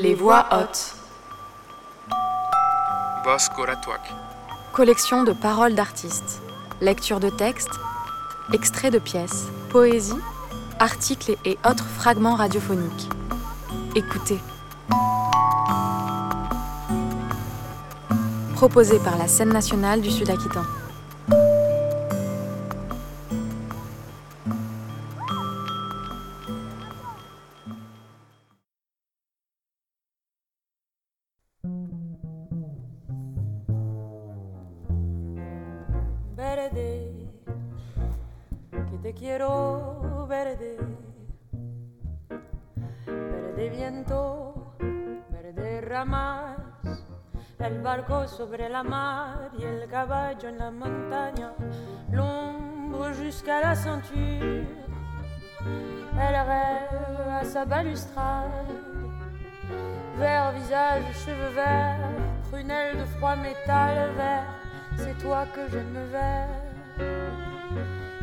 Les voix hautes. Collection de paroles d'artistes. Lecture de textes, extraits de pièces, poésie, articles et autres fragments radiophoniques. Écoutez. Proposé par la scène nationale du Sud-Aquitain. Verde, que te quiero verde, verde viento, verde ramas, el barco sobre la mar y el caballo en la montaña, l'ombre jusqu'à la ceinture, elle rêve à sa balustrade, vert visage, cheveux verts, prunelle de froid métal vert c'est toi que je me verre.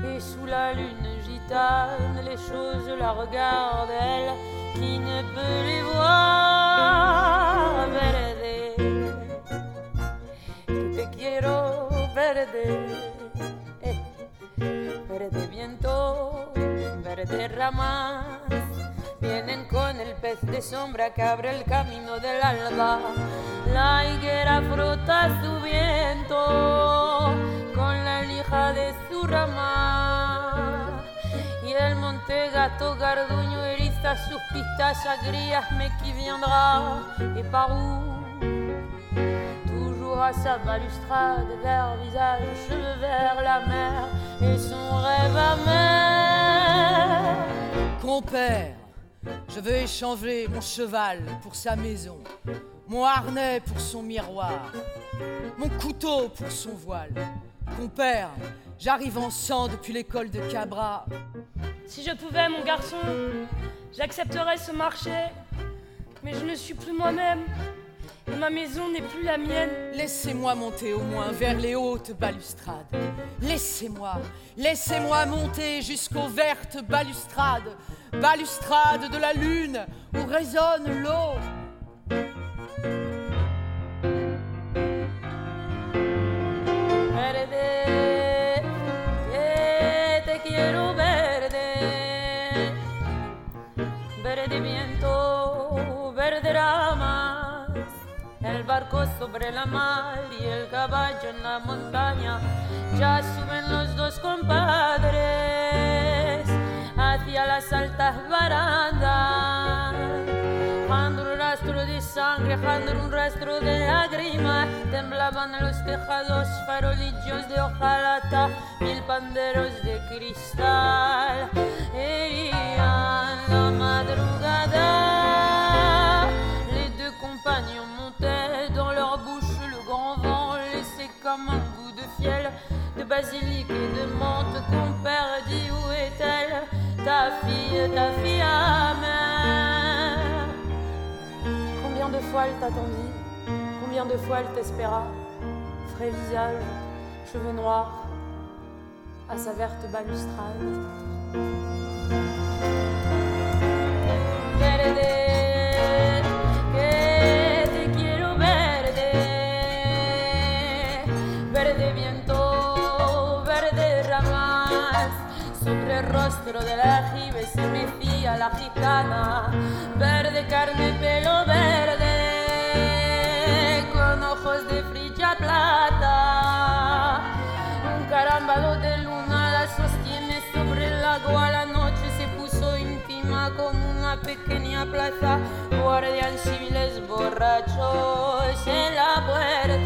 Et sous la lune gitane, les choses la regardent, elle qui ne peut les voir. Verde, que te quiero verde, eh, verde viento, verde ramas. Vienen con el pez de sombra que abre el camino del alba. La higuera frota su viento con la lija de su rama. Y el monte gato garduño eriza sus pistas agrias, mais qui viendra et par où? À sa balustrade, vers visage, cheveux vers la mer et son rêve amer. Compère, je veux échanger mon cheval pour sa maison, mon harnais pour son miroir, mon couteau pour son voile. Compère, j'arrive en sang depuis l'école de Cabra. Si je pouvais, mon garçon, j'accepterais ce marché, mais je ne suis plus moi-même. Ma maison n'est plus la mienne. Laissez-moi monter au moins vers les hautes balustrades. Laissez-moi, laissez-moi monter jusqu'aux vertes balustrades, balustrades de la lune où résonne l'eau. Sobre la mar y el caballo en la montaña, ya suben los dos compadres hacia las altas barandas. Dejando un rastro de sangre, dejando un rastro de lágrimas, temblaban los tejados, farolillos de hojalata, mil panderos de cristal, basilic et de menthe. Compère dit où est-elle, ta fille, ta fille amère Combien de fois elle t'attendit? Combien de fois elle t'espéra? Frais visage, cheveux noirs, à sa verte balustrade. Verde, que te quiero verde, verde viento, sobre el rostro del aljibe se mecía la gitana, verde carne, pelo verde, con ojos de frilla plata, un carambalo de luna la sostiene sobre el lago a la noche se puso íntima como una pequeña plaza, guardián civiles borrachos en la puerta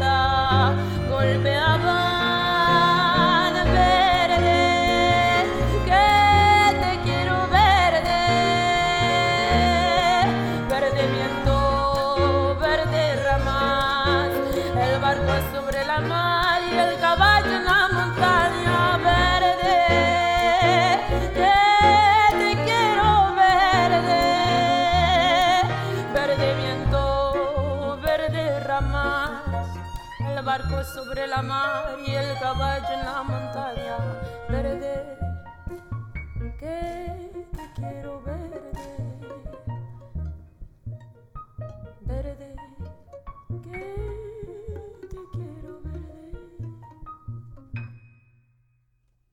el barco sobre la mar y el caballo en la montaña verde. Que te quiero ver